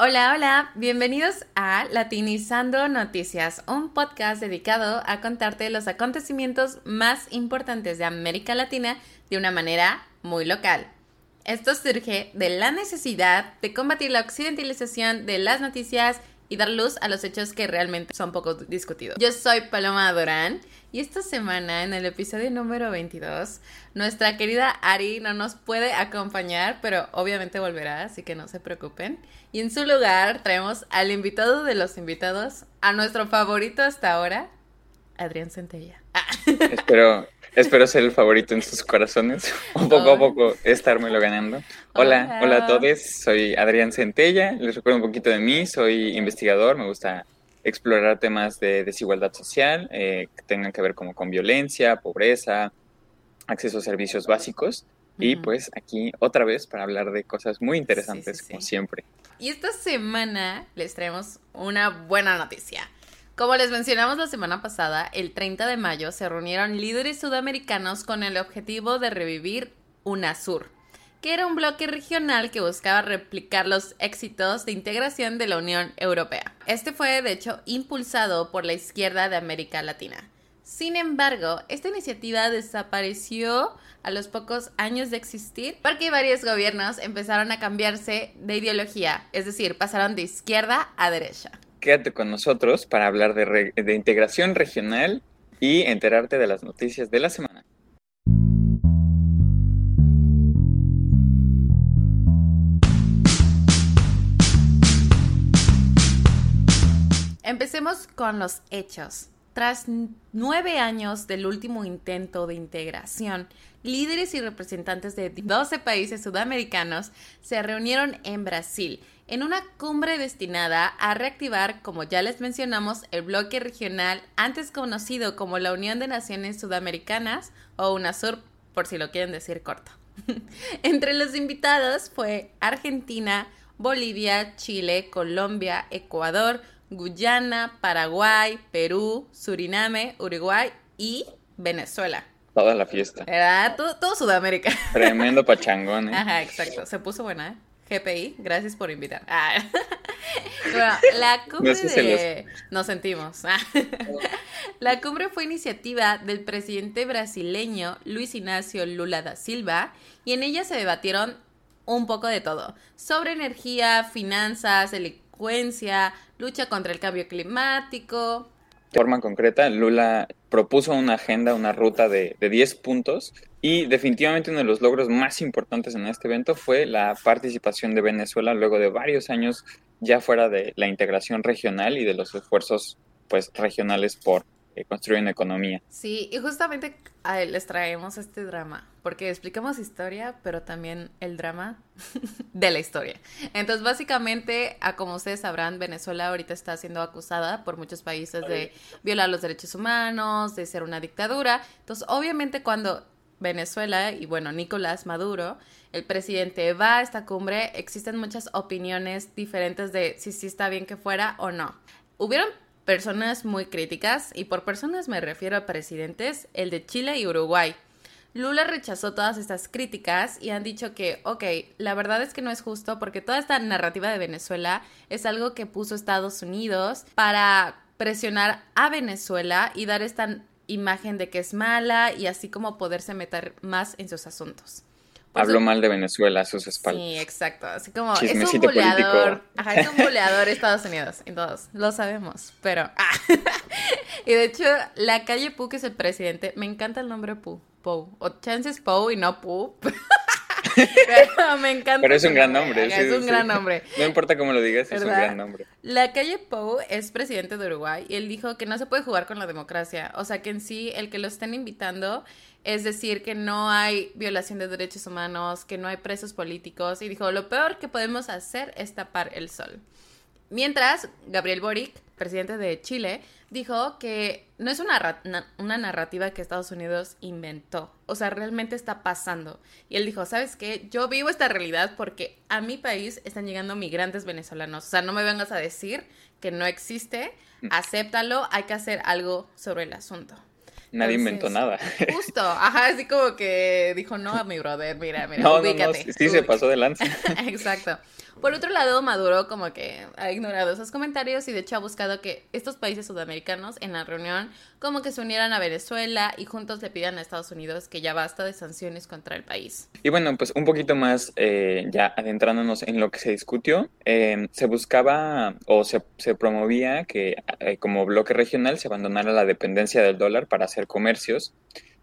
Hola, hola, bienvenidos a Latinizando Noticias, un podcast dedicado a contarte los acontecimientos más importantes de América Latina de una manera muy local. Esto surge de la necesidad de combatir la occidentalización de las noticias y dar luz a los hechos que realmente son poco discutidos. Yo soy Paloma Durán y esta semana en el episodio número 22 nuestra querida Ari no nos puede acompañar, pero obviamente volverá, así que no se preocupen. Y en su lugar traemos al invitado de los invitados, a nuestro favorito hasta ahora, Adrián Centella. Espero, espero ser el favorito en sus corazones, o poco a poco estármelo ganando. Hola, hola, a todos, soy Adrián Centella, les recuerdo un poquito de mí, soy investigador, me gusta explorar temas de desigualdad social eh, que tengan que ver como con violencia, pobreza, acceso a servicios básicos. Y pues aquí otra vez para hablar de cosas muy interesantes como siempre. Y esta semana les traemos una buena noticia. Como les mencionamos la semana pasada, el 30 de mayo se reunieron líderes sudamericanos con el objetivo de revivir UNASUR, que era un bloque regional que buscaba replicar los éxitos de integración de la Unión Europea. Este fue, de hecho, impulsado por la izquierda de América Latina. Sin embargo, esta iniciativa desapareció a los pocos años de existir porque varios gobiernos empezaron a cambiarse de ideología, es decir, pasaron de izquierda a derecha. Quédate con nosotros para hablar de, integración regional y enterarte de las noticias de la semana. Empecemos con los hechos. Tras nueve años del último intento de integración, líderes y representantes de 12 países sudamericanos se reunieron en Brasil en una cumbre destinada a reactivar, como ya les mencionamos, el bloque regional antes conocido como la Unión de Naciones Sudamericanas o UNASUR, por si lo quieren decir corto. Entre los invitados fue Argentina, Bolivia, Chile, Colombia, Ecuador, Guyana, Paraguay, Perú, Suriname, Uruguay y Venezuela. Toda la fiesta. Era todo, Sudamérica. Tremendo pachangón, ¿eh? Ajá, exacto. Se puso buena, ¿eh? GPI, gracias por invitar. Ah. Bueno, la cumbre de... Nos sentimos. la cumbre fue iniciativa del presidente brasileño Luis Ignacio Lula da Silva y en ella se debatieron un poco de todo, sobre energía, finanzas, delincuencia, lucha contra el cambio climático. De forma concreta, Lula propuso una agenda, una ruta de, de 10 puntos y definitivamente uno de los logros más importantes en este evento fue la participación de Venezuela luego de varios años ya fuera de la integración regional y de los esfuerzos pues regionales por construir una economía. Sí, y justamente les traemos este drama, porque explicamos historia, pero también el drama de la historia. Entonces, básicamente, a como ustedes sabrán, Venezuela ahorita está siendo acusada por muchos países de violar los derechos humanos, de ser una dictadura. Entonces, obviamente, cuando Venezuela y bueno, Nicolás Maduro, el presidente va a esta cumbre, existen muchas opiniones diferentes de si sí está bien que fuera o no. Hubieron personas muy críticas, y por personas me refiero a presidentes, el de Chile y Uruguay. Lula rechazó todas estas críticas y han dicho que, ok, la verdad es que no es justo porque toda esta narrativa de Venezuela es algo que puso Estados Unidos para presionar a Venezuela y dar esta imagen de que es mala y así como poderse meter más en sus asuntos. Habló mal de Venezuela a sus espaldas. Sí, exacto. Así como es un boleador. Ajá, es un boleador Estados Unidos. Todos lo sabemos. Pero. Ah. y de hecho, la calle Pu, que es el presidente, me encanta el nombre Pu. Pou. O chances Pou y no Pu. Pero me encanta. Pero es un gran nombre. es un gran nombre. No importa cómo lo digas, es un gran nombre. La calle Pou es presidente de Uruguay y él dijo que no se puede jugar con la democracia. O sea que en sí, el que lo estén invitando es decir que no hay violación de derechos humanos, que no hay presos políticos. Y dijo, lo peor que podemos hacer es tapar el sol. Mientras, Gabriel Boric, presidente de Chile, dijo que no es una, una, narrativa que Estados Unidos inventó, o sea, realmente está pasando. Y él dijo, ¿sabes qué? Yo vivo esta realidad porque a mi país están llegando migrantes venezolanos, o sea, no me vengas a decir que no existe, mm. acéptalo, hay que hacer algo sobre el asunto. Nadie inventó nada. Justo, ajá, así como que dijo, no, mi brother, mira, mira, ubícate. sí, se pasó de lanza. Exacto. Por otro lado, Maduro como que ha ignorado esos comentarios y de hecho ha buscado que estos países sudamericanos en la reunión como que se unieran a Venezuela y juntos le pidan a Estados Unidos que ya basta de sanciones contra el país. Y bueno, pues un poquito más eh, ya adentrándonos en lo que se discutió, eh, se buscaba o se, se promovía que eh, como bloque regional se abandonara la dependencia del dólar para hacer comercios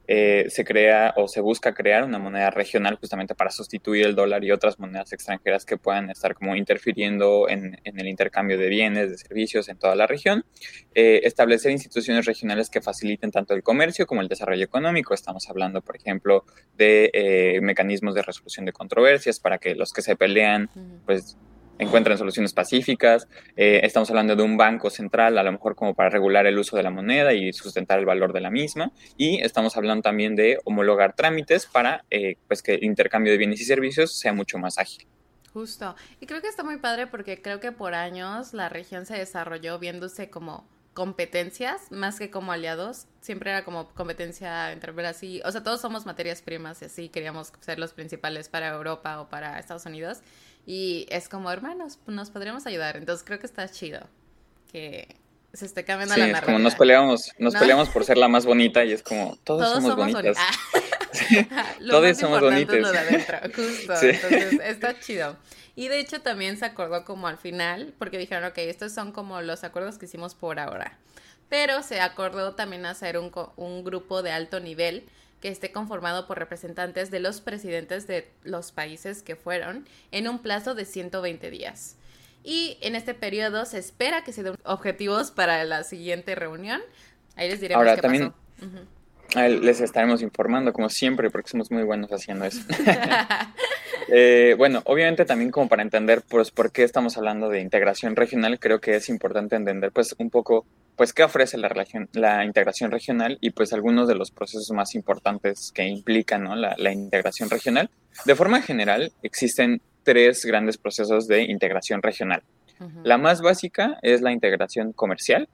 eh, se crea o se busca crear una moneda regional justamente para sustituir el dólar y otras monedas extranjeras que puedan estar como interfiriendo en, el intercambio de bienes, de servicios en toda la región. Eh, establecer instituciones regionales que faciliten tanto el comercio como el desarrollo económico. Estamos hablando, por ejemplo, de eh, mecanismos de resolución de controversias para que los que se pelean, pues encuentran soluciones pacíficas. Eh, estamos hablando de un banco central, a lo mejor como para regular el uso de la moneda y sustentar el valor de la misma. Y estamos hablando también de homologar trámites para eh, pues que el intercambio de bienes y servicios sea mucho más ágil. Justo. Y creo que está muy padre porque creo que por años la región se desarrolló viéndose como competencias más que como aliados. Siempre era como competencia entre Brasil. O sea, todos somos materias primas y así queríamos ser los principales para Europa o para Estados Unidos. Y es como, hermanos, nos podríamos ayudar. Entonces creo que está chido que se esté cambiando la narrativa. Es como nos peleamos, nos peleamos por ser la más bonita y es como, todos, somos, bonitas. todos somos bonitos. justo. Entonces está chido. Y de hecho también se acordó como al final, porque dijeron, ok, estos son como los acuerdos que hicimos por ahora. Pero se acordó también hacer un, un grupo de alto nivel que esté conformado por representantes de los presidentes de los países que fueron en un plazo de 120 días. Y en este periodo se espera que se den objetivos para la siguiente reunión. Ahí les diremos Ahora, qué también... Les estaremos informando, como siempre, porque somos muy buenos haciendo eso. Eh, bueno, obviamente también como para entender pues, por qué estamos hablando de integración regional, creo que es importante entender pues un poco pues qué ofrece la, la integración regional y pues algunos de los procesos más importantes que implican ¿no? la, la integración regional. De forma general, existen tres grandes procesos de integración regional. La más básica es la integración comercial,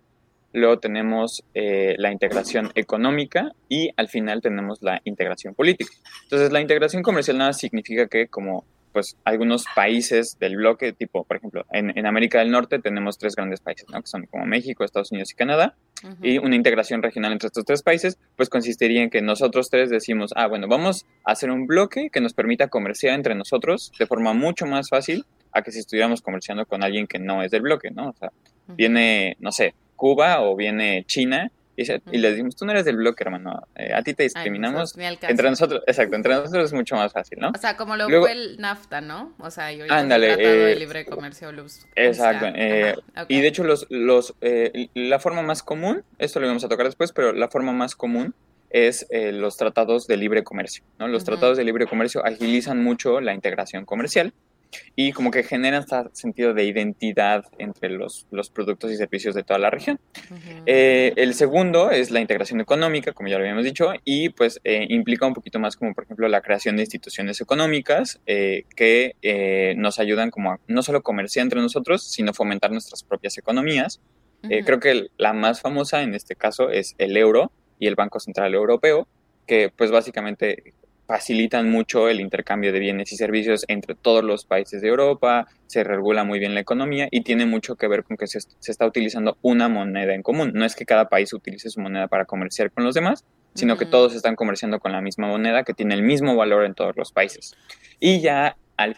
luego tenemos eh, la integración económica y al final tenemos la integración política. Entonces, la integración comercial nada significa que como pues algunos países del bloque, tipo, por ejemplo, en, América del Norte tenemos tres grandes países, ¿no? Que son como México, Estados Unidos y Canadá. Y una integración regional entre estos tres países, pues consistiría en que nosotros tres decimos, ah, bueno, vamos a hacer un bloque que nos permita comerciar entre nosotros de forma mucho más fácil a que si estuviéramos comerciando con alguien que no es del bloque, ¿no? O sea, viene, no sé, Cuba o viene China y, y les decimos, tú no eres del bloque, hermano, eh, a ti te discriminamos. entre nosotros, exacto, entre nosotros es mucho más fácil, ¿no? O sea, como lo fue el NAFTA, ¿no? O sea, yo ándale, tratado de eh, libre comercio. Los, exacto. Eh, y de hecho, los, los, la forma más común, esto lo vamos a tocar después, pero la forma más común es los tratados de libre comercio, ¿no? Los tratados de libre comercio agilizan mucho la integración comercial y como que genera este sentido de identidad entre los, los productos y servicios de toda la región. Eh, el segundo es la integración económica, como ya lo habíamos dicho, y pues eh, implica un poquito más como por ejemplo la creación de instituciones económicas eh, que nos ayudan como a no solo comerciar entre nosotros, sino fomentar nuestras propias economías. creo que la más famosa en este caso es el euro y el Banco Central Europeo, que pues básicamente facilitan mucho el intercambio de bienes y servicios entre todos los países de Europa, se regula muy bien la economía y tiene mucho que ver con que se, está utilizando una moneda en común. No es que cada país utilice su moneda para comerciar con los demás, sino que todos están comerciando con la misma moneda que tiene el mismo valor en todos los países. Y ya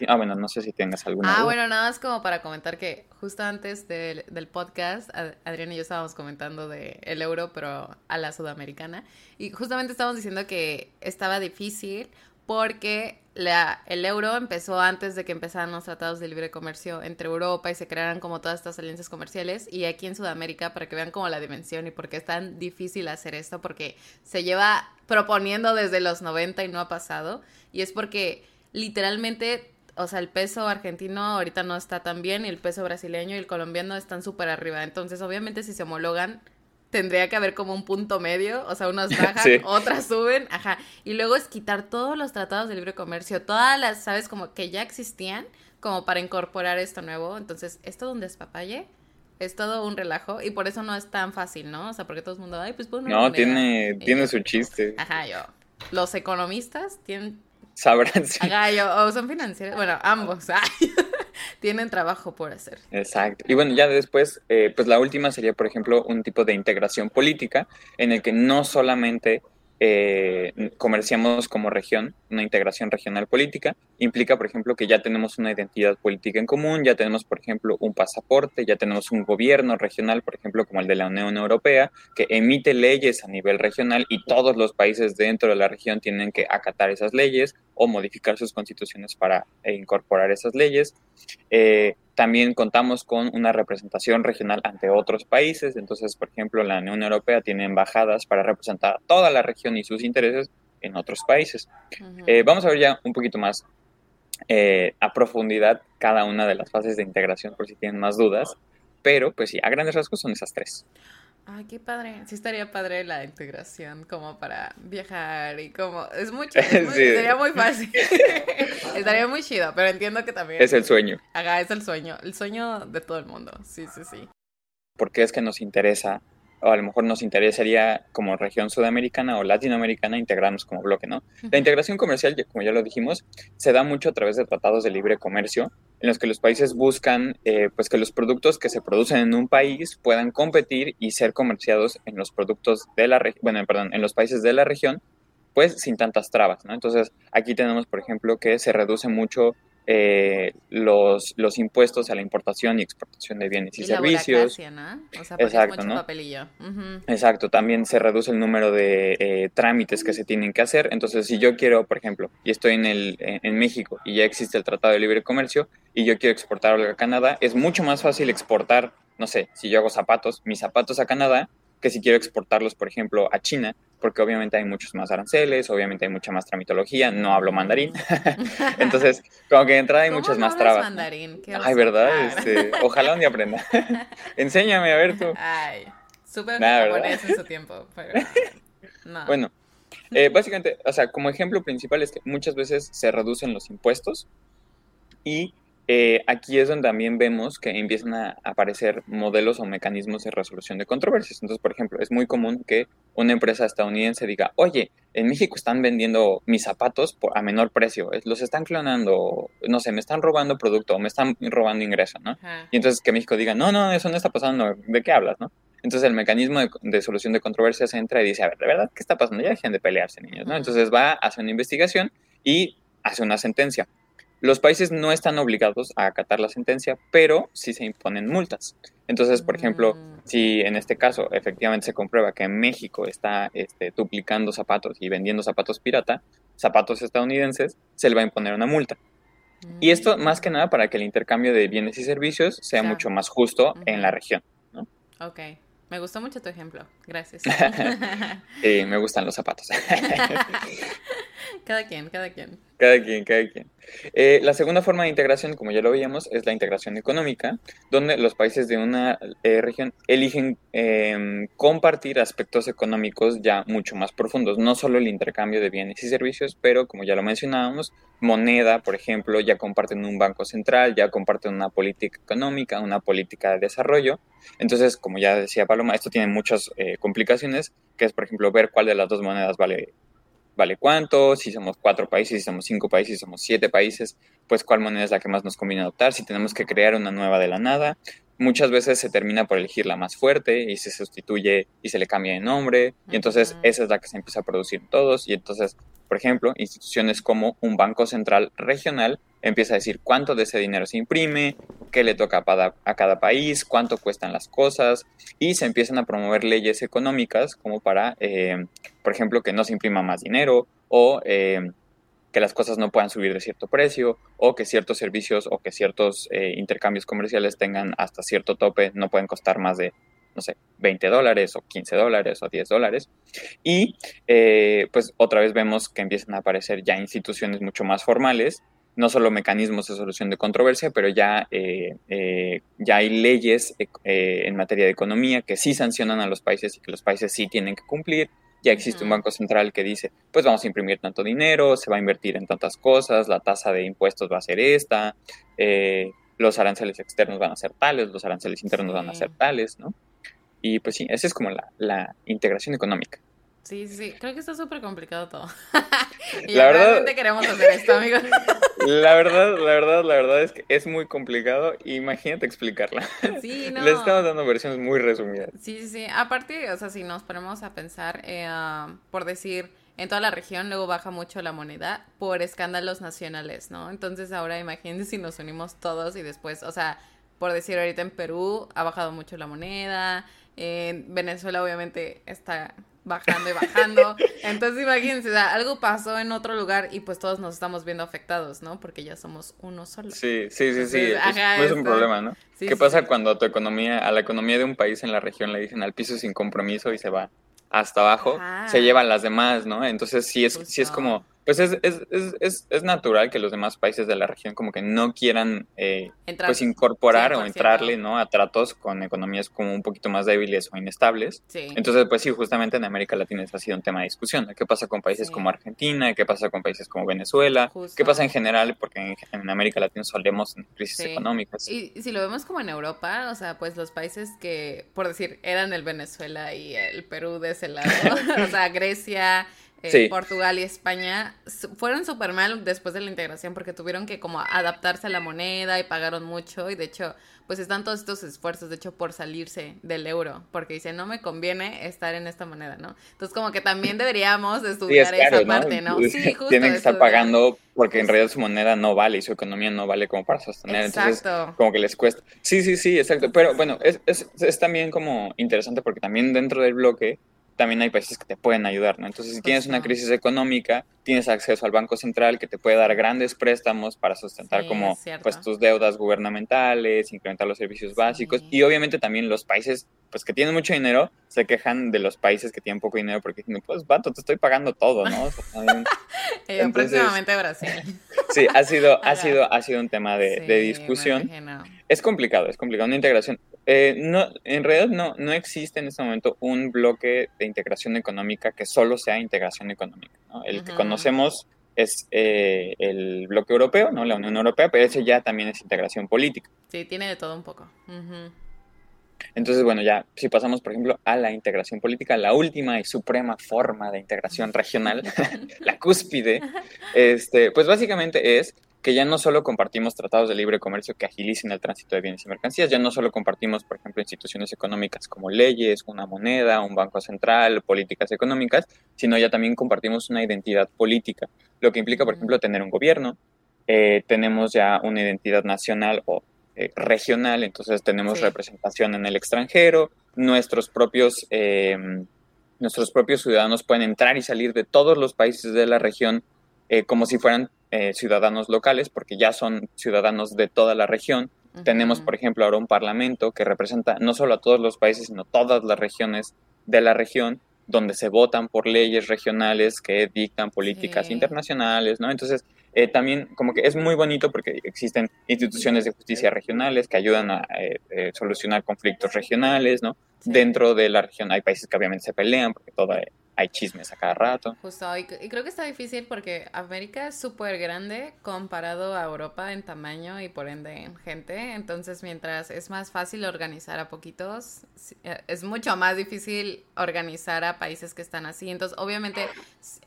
ah, bueno, no sé si tengas alguna. Ah, bueno, nada más como para comentar que justo antes del, podcast, Adrián y yo estábamos comentando de el euro, pero a la sudamericana. Y justamente estábamos diciendo que estaba difícil porque la, el euro empezó antes de que empezaran los tratados de libre comercio entre Europa y se crearan como todas estas alianzas comerciales. Y aquí en Sudamérica, para que vean como la dimensión y por qué es tan difícil hacer esto, porque se lleva proponiendo desde los 90 y no ha pasado. Y es porque literalmente o sea, el peso argentino ahorita no está tan bien y el peso brasileño y el colombiano están súper arriba. Entonces, obviamente, si se homologan, tendría que haber como un punto medio, o sea, unas bajan, otras suben, ajá. Y luego es quitar todos los tratados de libre comercio, todas las, ¿sabes? Como que ya existían, como para incorporar esto nuevo. Entonces, esto donde es papaye es todo un relajo y por eso no es tan fácil, ¿no? O sea, porque todo el mundo, ay, pues pues No, tiene, tiene su chiste. Ajá, yo. Los economistas tienen sabrán si... o son financieros, bueno, ambos. tienen trabajo por hacer. Exacto. Y bueno, ya después, eh, pues la última sería, por ejemplo, un tipo de integración política en el que no solamente eh, comerciamos como región, una integración regional política, implica, por ejemplo, que ya tenemos una identidad política en común, ya tenemos, por ejemplo, un pasaporte, ya tenemos un gobierno regional, por ejemplo, como el de la Unión Europea, que emite leyes a nivel regional y todos los países dentro de la región tienen que acatar esas leyes o modificar sus constituciones para eh, incorporar esas leyes. Eh, también contamos con una representación regional ante otros países. Entonces, por ejemplo, la Unión Europea tiene embajadas para representar a toda la región y sus intereses en otros países. Eh, vamos a ver ya un poquito más a profundidad cada una de las fases de integración por si tienen más dudas. Pero, pues sí, a grandes rasgos son esas tres. Ay, qué padre. Sí estaría padre la integración como para viajar y como... Es mucho, sería muy fácil. estaría muy chido, pero entiendo que también... Es el sueño. Haga, es el sueño. El sueño de todo el mundo. Sí, sí, sí. ¿Por qué es que nos interesa o a lo mejor nos interesaría como región sudamericana o latinoamericana integrarnos como bloque, ¿no? La integración comercial, como ya lo dijimos, se da mucho a través de tratados de libre comercio, en los que los países buscan eh, pues que los productos que se producen en un país puedan competir y ser comerciados en los productos de la región, bueno, perdón, en los países de la región, pues sin tantas trabas, ¿no? Entonces, aquí tenemos, por ejemplo, que se reduce mucho eh, los, los impuestos a la importación y exportación de bienes y, servicios. ¿no? O sea, Exacto, mucho papelillo. Exacto, también se reduce el número de eh, trámites que se tienen que hacer. Entonces, si yo quiero, por ejemplo, y estoy en, el, en México y ya existe el Tratado de Libre Comercio y yo quiero exportar algo a Canadá, es mucho más fácil exportar, no sé, si yo hago zapatos, mis zapatos a Canadá, que si quiero exportarlos, por ejemplo, a China, porque obviamente hay muchos más aranceles, obviamente hay mucha más tramitología, no hablo mandarín. Entonces, como que de entrada hay muchas más trabas. mandarín? Ay, ¿verdad? Este, ojalá un día aprenda. Enséñame, a ver tú. Ay, súper japonés en su tiempo, pero no. Bueno, eh, básicamente, o sea, como ejemplo principal es que muchas veces se reducen los impuestos y eh, aquí es donde también vemos que empiezan a aparecer modelos o mecanismos de resolución de controversias. Entonces, por ejemplo, es muy común que una empresa estadounidense diga, oye, en México están vendiendo mis zapatos por, a menor precio, los están clonando, no sé, me están robando producto, o me están robando ingreso, ¿no? Y entonces que México diga, no, no, eso no está pasando, ¿de qué hablas, no? Entonces el mecanismo de, solución de controversias entra y dice, a ver, ¿de verdad qué está pasando? Ya dejen de pelearse, niños, ¿no? Entonces va, hace una investigación y hace una sentencia. Los países no están obligados a acatar la sentencia, pero sí se imponen multas. Entonces, por ejemplo, mm. si en este caso efectivamente se comprueba que México está este, duplicando zapatos y vendiendo zapatos pirata, zapatos estadounidenses, se le va a imponer una multa. Y esto mm. más que nada para que el intercambio de bienes y servicios sea mucho más justo en la región. ¿no? Ok. Me gustó mucho tu ejemplo. Gracias. sí, me gustan los zapatos. cada quien, cada quien. Cada quien, cada quien. Eh, la segunda forma de integración, como ya lo veíamos, es la integración económica, donde los países de una eh, región eligen em, compartir aspectos económicos ya mucho más profundos, no solo el intercambio de bienes y servicios, pero como ya lo mencionábamos, moneda, por ejemplo, ya comparten un banco central, ya comparten una política económica, una política de desarrollo. Entonces, como ya decía Paloma, esto tiene muchas eh, complicaciones, que es, por ejemplo, ver cuál de las dos monedas vale vale cuánto, si somos cuatro países, si somos cinco países, si somos siete países, pues cuál moneda es la que más nos conviene adoptar, si tenemos que crear una nueva de la nada. Muchas veces se termina por elegir la más fuerte y se sustituye y se le cambia de nombre y entonces esa es la que se empieza a producir todos y entonces, por ejemplo, instituciones como un banco central regional empieza a decir cuánto de ese dinero se imprime, qué le toca a cada, país, cuánto cuestan las cosas y se empiezan a promover leyes económicas como para, eh, por ejemplo, que no se imprima más dinero o eh, que las cosas no puedan subir de cierto precio o que ciertos servicios o que ciertos eh, intercambios comerciales tengan hasta cierto tope, no pueden costar más de no sé, 20 dólares o 15 dólares o 10 dólares. Y pues otra vez vemos que empiezan a aparecer ya instituciones mucho más formales no solo mecanismos de solución de controversia, pero ya, eh, eh, ya hay leyes eh, en materia de economía que sí sancionan a los países y que los países sí tienen que cumplir. Ya existe un banco central que dice, pues vamos a imprimir tanto dinero, se va a invertir en tantas cosas, la tasa de impuestos va a ser esta, los aranceles externos van a ser tales, los aranceles internos van a ser tales, ¿no? Y pues sí, esa es como la, la integración económica. Sí, sí, creo que está súper complicado todo. y la verdad, queremos hacer esto, amigos. la verdad, la verdad, la verdad es que es muy complicado. Imagínate explicarla. Sí, no. Le estamos dando versiones muy resumidas. Sí, sí, sí. Aparte, o sea, si nos ponemos a pensar, eh, por decir, en toda la región luego baja mucho la moneda por escándalos nacionales, ¿no? Entonces ahora imagínense si nos unimos todos y después, o sea, por decir ahorita en Perú ha bajado mucho la moneda, en Venezuela obviamente está bajando y bajando. Entonces imagínense, algo pasó en otro lugar y pues todos nos estamos viendo afectados, ¿no? Porque ya somos uno solo. Sí, sí, sí, sí. es, un problema, ¿no? ¿Qué pasa cuando a tu economía, a la economía de un país en la región le dicen al piso sin compromiso y se va hasta abajo? Se llevan las demás, ¿no? Entonces sí es, sí es como pues es, es, es, es, natural que los demás países de la región como que no quieran eh, pues incorporar o entrarle ¿no? a tratos con economías como un poquito más débiles o inestables. Entonces, pues sí, justamente en América Latina eso ha sido un tema de discusión. ¿Qué pasa con países como Argentina? ¿Qué pasa con países como Venezuela? ¿Qué pasa en general? Porque en, América Latina solemos en crisis económicas. Y si lo vemos como en Europa, o sea, pues los países que, por decir, eran el Venezuela y el Perú de ese lado, o sea, Grecia... Eh, Portugal y España fueron súper mal después de la integración porque tuvieron que como adaptarse a la moneda y pagaron mucho y de hecho pues están todos estos esfuerzos de hecho por salirse del euro porque dicen no me conviene estar en esta moneda, ¿no? Entonces como que también deberíamos estudiar esa parte, ¿no? Sí, justo. Tienen que estar pagando porque en realidad su moneda no vale y su economía no vale como para sostener, entonces como que les cuesta. Sí, sí, sí, exacto, pero bueno, es, es, es también como interesante porque también dentro del bloque también hay países que te pueden ayudar, ¿no? Entonces, si tienes una crisis económica, tienes acceso al Banco Central que te puede dar grandes préstamos para sustentar como pues tus deudas gubernamentales, incrementar los servicios básicos y obviamente también los países pues que tienen mucho dinero se quejan de los países que tienen poco dinero porque dicen, pues vato, te estoy pagando todo, ¿no? O próximamente Brasil. sí, ha sido, ha sido, ha sido un tema de, de discusión. Es complicado, es complicado. Una integración eh, no, en realidad no, no existe en este momento un bloque de integración económica que solo sea integración económica. El que conocemos es eh, el bloque europeo, ¿no? la Unión Europea, pero ese ya también es integración política. Sí, tiene de todo un poco. Entonces, bueno, ya si pasamos, por ejemplo, a la integración política, la última y suprema forma de integración regional, la cúspide, este, pues básicamente es que ya no solo compartimos tratados de libre comercio que agilicen el tránsito de bienes y mercancías, ya no solo compartimos, por ejemplo, instituciones económicas como leyes, una moneda, un banco central, políticas económicas, sino ya también compartimos una identidad política, lo que implica, por ejemplo, tener un gobierno, eh, tenemos ya una identidad nacional o eh, regional, entonces tenemos representación en el extranjero, nuestros propios, eh, nuestros propios ciudadanos pueden entrar y salir de todos los países de la región como si fueran eh, ciudadanos locales, porque ya son ciudadanos de toda la región. Tenemos, por ejemplo, ahora un parlamento que representa no solo a todos los países, sino todas las regiones de la región, donde se votan por leyes regionales que dictan políticas internacionales, ¿no? Entonces, eh, también como que es muy bonito porque existen instituciones de justicia regionales que ayudan a eh, solucionar conflictos regionales, ¿no? Dentro de la región hay países que obviamente se pelean porque toda hay chismes a cada rato. Justo, y, creo que está difícil porque América es súper grande comparado a Europa en tamaño y por ende en gente. Entonces, mientras es más fácil organizar a poquitos, eh, es mucho más difícil organizar a países que están así. Entonces, obviamente,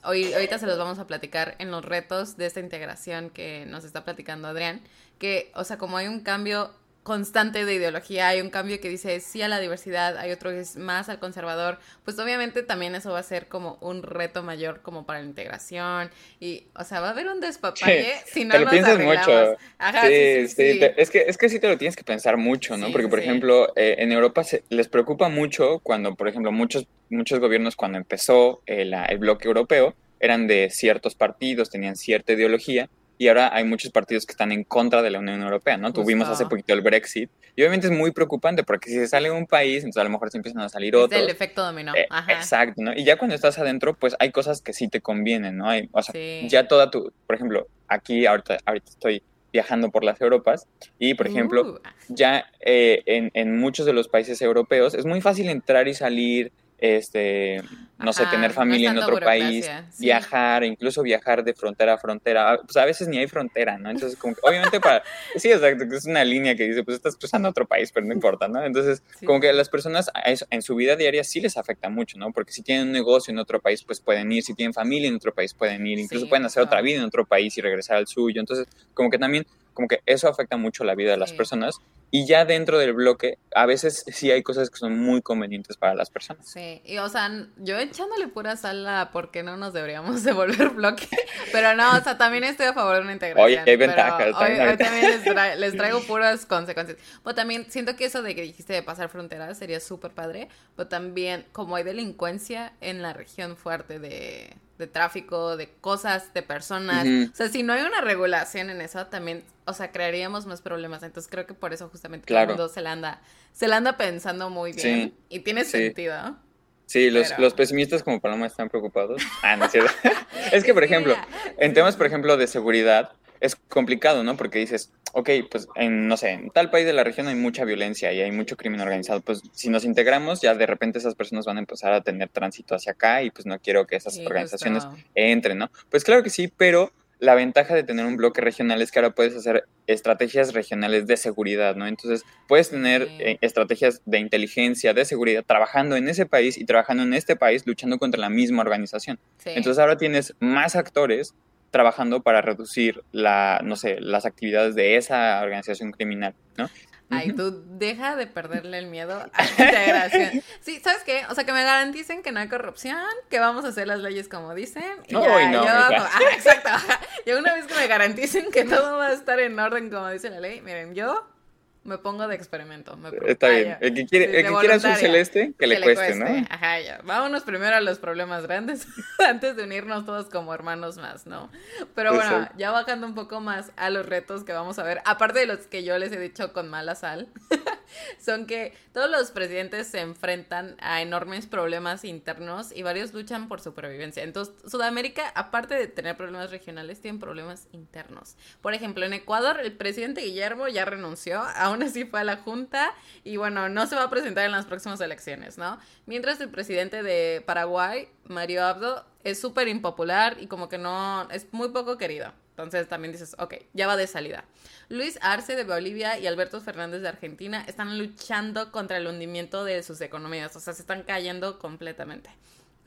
hoy, ahorita se los vamos a platicar en los retos de esta integración que nos está platicando Adrián. Que, o sea, como hay un cambio constante de ideología, hay un cambio que dice sí a la diversidad, hay otro que es más al conservador, pues obviamente también eso va a ser como un reto mayor como para la integración y, o sea, va a haber un despapalle si no te lo piensas mucho. sí, sí, es que es que sí te lo tienes que pensar mucho, ¿no? Porque por ejemplo, eh, en Europa se, les preocupa mucho cuando, por ejemplo, muchos muchos gobiernos cuando empezó el, el bloque europeo eran de ciertos partidos, tenían cierta ideología y ahora hay muchos partidos que están en contra de la Unión Europea, ¿no? Tuvimos hace poquito el Brexit y obviamente es muy preocupante porque si se sale un país, entonces a lo mejor se empiezan a salir otros. Es el efecto dominó. Eh, exacto, ¿no? Y ya cuando estás adentro, pues hay cosas que sí te convienen, ¿no? Hay, o sea, ya toda tu, por ejemplo, aquí ahorita, ahorita estoy viajando por las Europas y, por ejemplo, uh. ya eh, en, en muchos de los países europeos es muy fácil entrar y salir, este no sé, tener familia en otro país, viajar, incluso viajar de frontera a frontera. Pues a veces ni hay frontera, ¿no? Entonces, como que, obviamente para... Sí, exacto, es una línea que dice, pues estás cruzando otro país, pero no importa, ¿no? Entonces, como que a las personas en su vida diaria sí les afecta mucho, ¿no? Porque si tienen un negocio en otro país, pues pueden ir, si tienen familia en otro país, pueden ir, incluso pueden hacer otra vida en otro país y regresar al suyo. Entonces, como que también como que eso afecta mucho la vida de las personas y ya dentro del bloque a veces sí hay cosas que son muy convenientes para las personas. Sí, y o sea, yo echándole pura sal a por qué no nos deberíamos devolver bloque, pero no, o sea, también estoy a favor de una integración. Oye, hay ventajas. Hoy, también les, traigo puras consecuencias. Pero también siento que eso de que dijiste de pasar fronteras sería súper padre, pero también como hay delincuencia en la región fuerte de de tráfico, de cosas, de personas. O sea, si no hay una regulación en eso, también, o sea, crearíamos más problemas. Entonces creo que por eso justamente todo el mundo se la anda, se la anda pensando muy bien. y tiene sentido. Sí, los, los, pesimistas como Paloma están preocupados. Ah, no es cierto. es que, por ejemplo, en temas, por ejemplo, de seguridad, es complicado, ¿no? Porque dices, ok, pues en, no sé, en tal país de la región hay mucha violencia y hay mucho crimen organizado, pues si nos integramos, ya de repente esas personas van a empezar a tener tránsito hacia acá y pues no quiero que esas organizaciones entren, ¿no? Pues claro que sí, pero la ventaja de tener un bloque regional es que ahora puedes hacer estrategias regionales de seguridad, ¿no? Entonces, puedes tener eh, estrategias de inteligencia, de seguridad, trabajando en ese país y trabajando en este país, luchando contra la misma organización. Entonces, ahora tienes más actores trabajando para reducir la, no sé, las actividades de esa organización criminal, ¿no? Ay, tú deja de perderle el miedo a la integración. Sí, ¿sabes qué? O sea, que me garanticen que no hay corrupción, que vamos a hacer las leyes como dicen. Y no, ya, no, yo, ah, exacto. Y una vez que me garanticen que todo va a estar en orden como dice la ley, miren, yo me pongo de experimento. Está bien. El que, quiere, el que quiera azul celeste, que, le, cueste, ¿no? Ajá, ya. Vámonos primero a los problemas grandes antes de unirnos todos como hermanos más, ¿no? Pero bueno, ya bajando un poco más a los retos que vamos a ver, aparte de los que yo les he dicho con mala sal, son que todos los presidentes se enfrentan a enormes problemas internos y varios luchan por supervivencia. Entonces, Sudamérica, aparte de tener problemas regionales, tiene problemas internos. Por ejemplo, en Ecuador, el presidente Guillermo ya renunció a así fue a la Junta y bueno, no se va a presentar en las próximas elecciones, ¿no? Mientras el presidente de Paraguay, Mario Abdo, es súper impopular y como que no, es muy poco querido. Entonces también dices, ok, ya va de salida. Luis Arce de Bolivia y Alberto Fernández de Argentina están luchando contra el hundimiento de sus economías, o sea, se están cayendo completamente.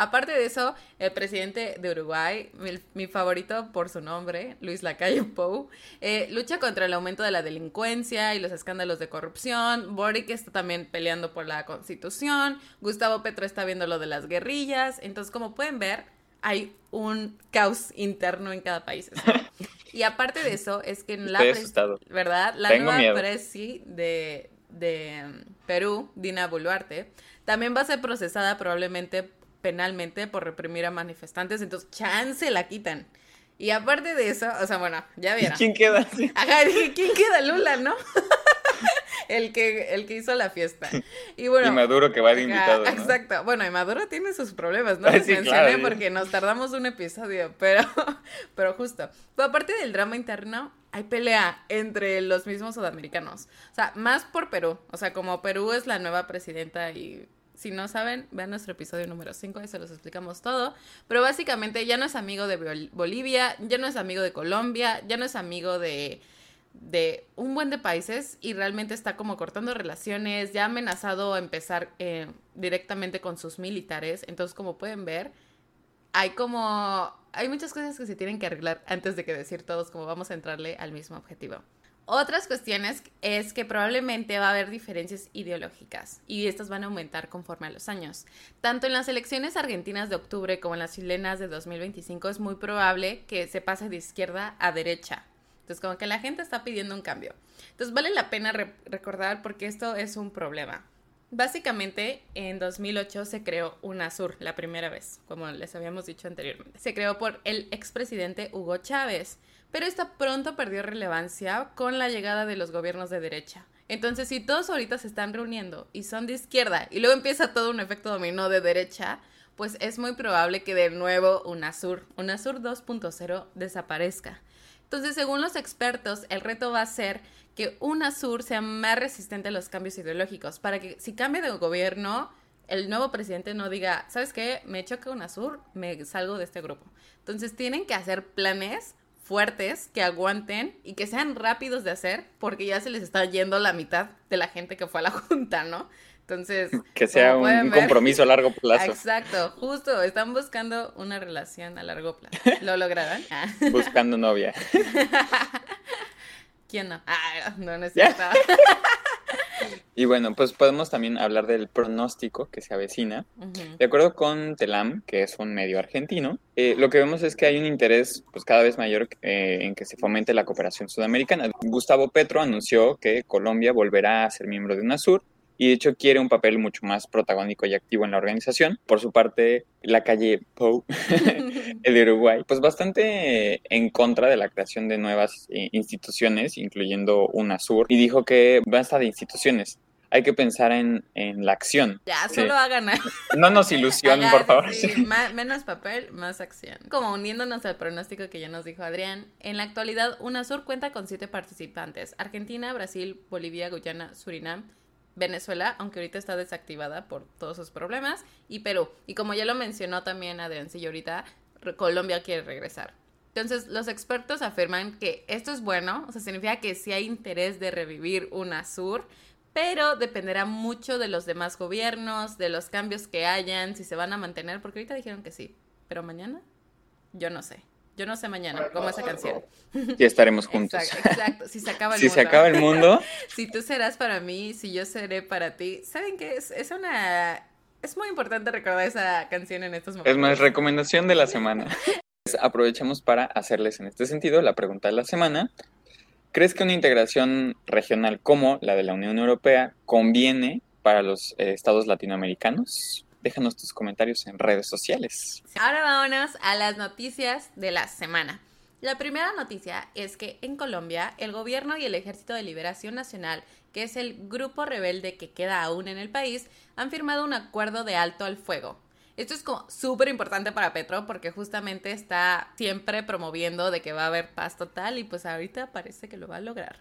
Aparte de eso, el presidente de Uruguay, mi, favorito por su nombre, Luis Lacalle Pou, eh, lucha contra el aumento de la delincuencia y los escándalos de corrupción. Boric está también peleando por la constitución. Gustavo Petro está viendo lo de las guerrillas. Entonces, como pueden ver, hay un caos interno en cada país. Y aparte de eso, es que en la... ¿Verdad? La nueva presi de, de mm, Perú, Dina Boluarte, también va a ser procesada probablemente penalmente por reprimir a manifestantes, entonces chance la quitan. Y aparte de eso, o sea, bueno, ya vieron. ¿Quién queda? Ajá, dije, ¿quién queda? Lula, ¿no? el que, el que hizo la fiesta. Y bueno. Y Maduro que va de invitado. Exacto. Bueno, y Maduro tiene sus problemas, ¿no? Mencioné porque nos tardamos un episodio, pero, pero justo. Pero aparte del drama interno, hay pelea entre los mismos sudamericanos. O sea, más por Perú. O sea, como Perú es la nueva presidenta y si no saben, vean nuestro episodio número 5 y se los explicamos todo. Pero básicamente ya no es amigo de Bolivia, ya no es amigo de Colombia, ya no es amigo de, de un buen de países y realmente está como cortando relaciones, ya ha amenazado a empezar eh, directamente con sus militares. Entonces, como pueden ver, hay como... Hay muchas cosas que se tienen que arreglar antes de que decir todos como vamos a entrarle al mismo objetivo. Otras cuestiones es que probablemente va a haber diferencias ideológicas y estas van a aumentar conforme a los años. Tanto en las elecciones argentinas de octubre como en las chilenas de 2025 es muy probable que se pase de izquierda a derecha. Entonces, como que la gente está pidiendo un cambio. Entonces, vale la pena recordar porque esto es un problema. Básicamente, en 2008 se creó UNASUR la primera vez, como les habíamos dicho anteriormente. Se creó por el expresidente Hugo Chávez pero esta pronto perdió relevancia con la llegada de los gobiernos de derecha. Entonces, si todos ahorita se están reuniendo y son de izquierda y luego empieza todo un efecto dominó de derecha, pues es muy probable que de nuevo UNASUR, UNASUR 2.0 desaparezca. Entonces, según los expertos, el reto va a ser que UNASUR sea más resistente a los cambios ideológicos, para que si cambia de gobierno, el nuevo presidente no diga, ¿sabes qué? Me choca UNASUR, me salgo de este grupo. Entonces tienen que hacer planes fuertes que aguanten y que sean rápidos de hacer porque ya se les está yendo la mitad de la gente que fue a la junta, ¿no? Entonces, que sea un, compromiso a largo plazo. Exacto, justo, están buscando una relación a largo plazo. ¿Lo lograron? Ah. Buscando novia. ¿Quién no? Ah, no, no es cierto. Y bueno, pues podemos también hablar del pronóstico que se avecina. De acuerdo con Telam, que es un medio argentino, eh, lo que vemos es que hay un interés pues, cada vez mayor eh, en que se fomente la cooperación sudamericana. Gustavo Petro anunció que Colombia volverá a ser miembro de UNASUR y de hecho quiere un papel mucho más protagónico y activo en la organización. Por su parte, la calle Pou, el de Uruguay, pues bastante en contra de la creación de nuevas eh, instituciones, incluyendo UNASUR, y dijo que basta de instituciones, hay que pensar en, la acción. Ya, solo hagan. No nos ilusionen, por favor. menos papel, más acción. Como uniéndonos al pronóstico que ya nos dijo Adrián, en la actualidad UNASUR cuenta con siete participantes, Argentina, Brasil, Bolivia, Guyana, Surinam, Venezuela, aunque ahorita está desactivada por todos sus problemas, y Perú. Y como ya lo mencionó también Adriancillo ahorita, Colombia quiere regresar. Entonces, los expertos afirman que esto es bueno, o sea, significa que sí hay interés de revivir UNASUR, pero dependerá mucho de los demás gobiernos, de los cambios que hayan, si se van a mantener, porque ahorita dijeron que sí, pero mañana yo no sé. Yo no sé mañana, como esa canción. Y estaremos juntos. Exacto, Si se acaba el mundo. Si se acaba el mundo. si tú serás para mí, si yo seré para ti. ¿Saben qué? Es, es una... Es muy importante recordar esa canción en estos momentos. Es más, recomendación de la semana. Aprovechamos para hacerles en este sentido la pregunta de la semana. ¿Crees que una integración regional como la de la Unión Europea conviene para los eh, estados latinoamericanos? Déjanos tus comentarios en redes sociales. Ahora vámonos a las noticias de la semana. La primera noticia es que en Colombia el gobierno y el Ejército de Liberación Nacional, que es el grupo rebelde que queda aún en el país, han firmado un acuerdo de alto al fuego. Esto es como súper importante para Petro porque justamente está siempre promoviendo de que va a haber paz total y pues ahorita parece que lo va a lograr.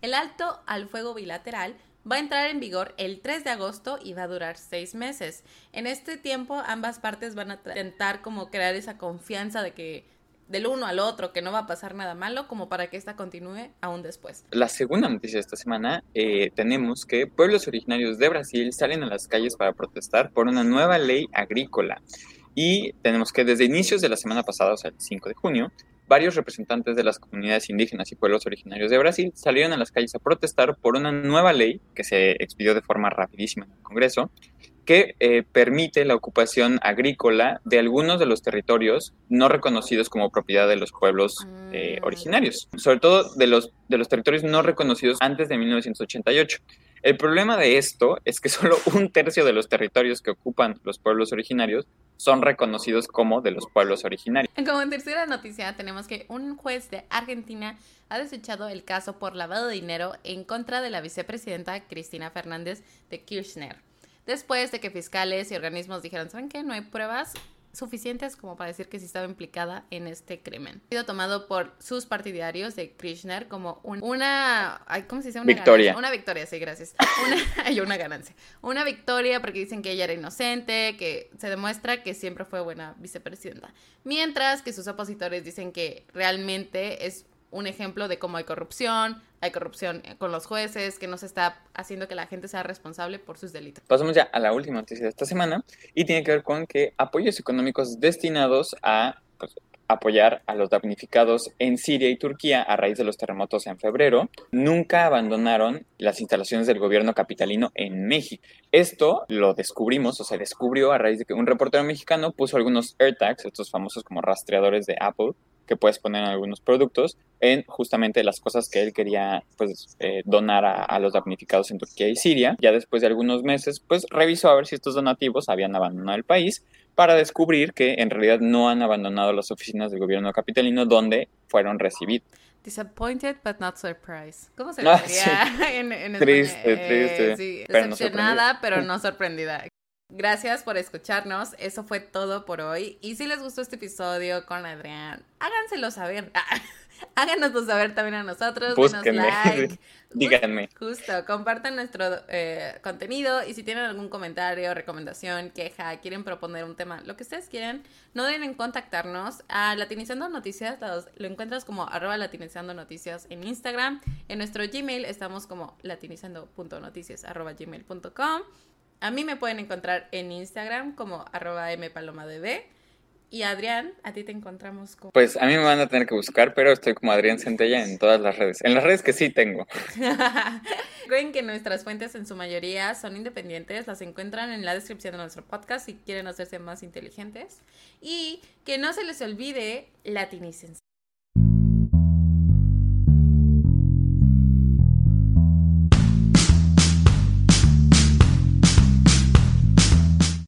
El alto al fuego bilateral va a entrar en vigor el 3 de agosto y va a durar seis meses. En este tiempo ambas partes van a intentar como crear esa confianza de que del uno al otro, que no va a pasar nada malo, como para que esta continúe aún después. La segunda noticia de esta semana eh, tenemos que pueblos originarios de Brasil salen a las calles para protestar por una nueva ley agrícola. Y tenemos que desde inicios de la semana pasada, o sea, el 5 de junio, varios representantes de las comunidades indígenas y pueblos originarios de Brasil salieron a las calles a protestar por una nueva ley que se expidió de forma rapidísima en el Congreso, que eh, permite la ocupación agrícola de algunos de los territorios no reconocidos como propiedad de los pueblos eh, mm. originarios, sobre todo de los, de los territorios no reconocidos antes de 1988. El problema de esto es que solo un tercio de los territorios que ocupan los pueblos originarios son reconocidos como de los pueblos originarios. Como en tercera noticia tenemos que un juez de Argentina ha desechado el caso por lavado de dinero en contra de la vicepresidenta Cristina Fernández de Kirchner. Después de que fiscales y organismos dijeron, ¿saben qué? No hay pruebas suficientes como para decir que sí estaba implicada en este crimen. Ha sido tomado por sus partidarios de Krishner como una... ¿Cómo se dice? Una victoria. Una victoria, sí, gracias. Una, hay una ganancia. Una victoria porque dicen que ella era inocente, que se demuestra que siempre fue buena vicepresidenta. Mientras que sus opositores dicen que realmente es un ejemplo de cómo hay corrupción, hay corrupción con los jueces, que no se está haciendo que la gente sea responsable por sus delitos. Pasamos ya a la última noticia de esta semana y tiene que ver con que apoyos económicos destinados a pues, apoyar a los damnificados en Siria y Turquía a raíz de los terremotos en febrero, nunca abandonaron las instalaciones del gobierno capitalino en México. Esto lo descubrimos o se descubrió a raíz de que un reportero mexicano puso algunos AirTags, estos famosos como rastreadores de Apple, que puedes poner en algunos productos, en justamente las cosas que él quería pues, eh, donar a, los damnificados en Turquía y Siria. Ya después de algunos meses, pues revisó a ver si estos donativos habían abandonado el país para descubrir que en realidad no han abandonado las oficinas del gobierno capitalino donde fueron recibidos. Disappointed but not surprised. ¿Cómo se ah, diría en, en Triste, triste. Eh, sí, decepcionada, pero no sorprendida. Gracias por escucharnos. Eso fue todo por hoy. Y si les gustó este episodio con Adrián, háganselo saber. Háganoslo saber también a nosotros. Búsquenme. like. Díganme. Justo, compartan nuestro eh, contenido y si tienen algún comentario, recomendación, queja, quieren proponer un tema, lo que ustedes quieran, no deben contactarnos a Latinizando Noticias. Lo, encuentras como arroba latinizando noticias en Instagram. En nuestro Gmail estamos como latinizando.noticias arroba gmail.com. A mí me pueden encontrar en Instagram como arroba mpalomadb. Y Adrián, a ti te encontramos como... Pues a mí me van a tener que buscar, pero estoy como Adrián Centella en todas las redes. En las redes que sí tengo. Recuerden que nuestras fuentes en su mayoría son independientes, las encuentran en la descripción de nuestro podcast si quieren hacerse más inteligentes. Y que no se les olvide latinícense.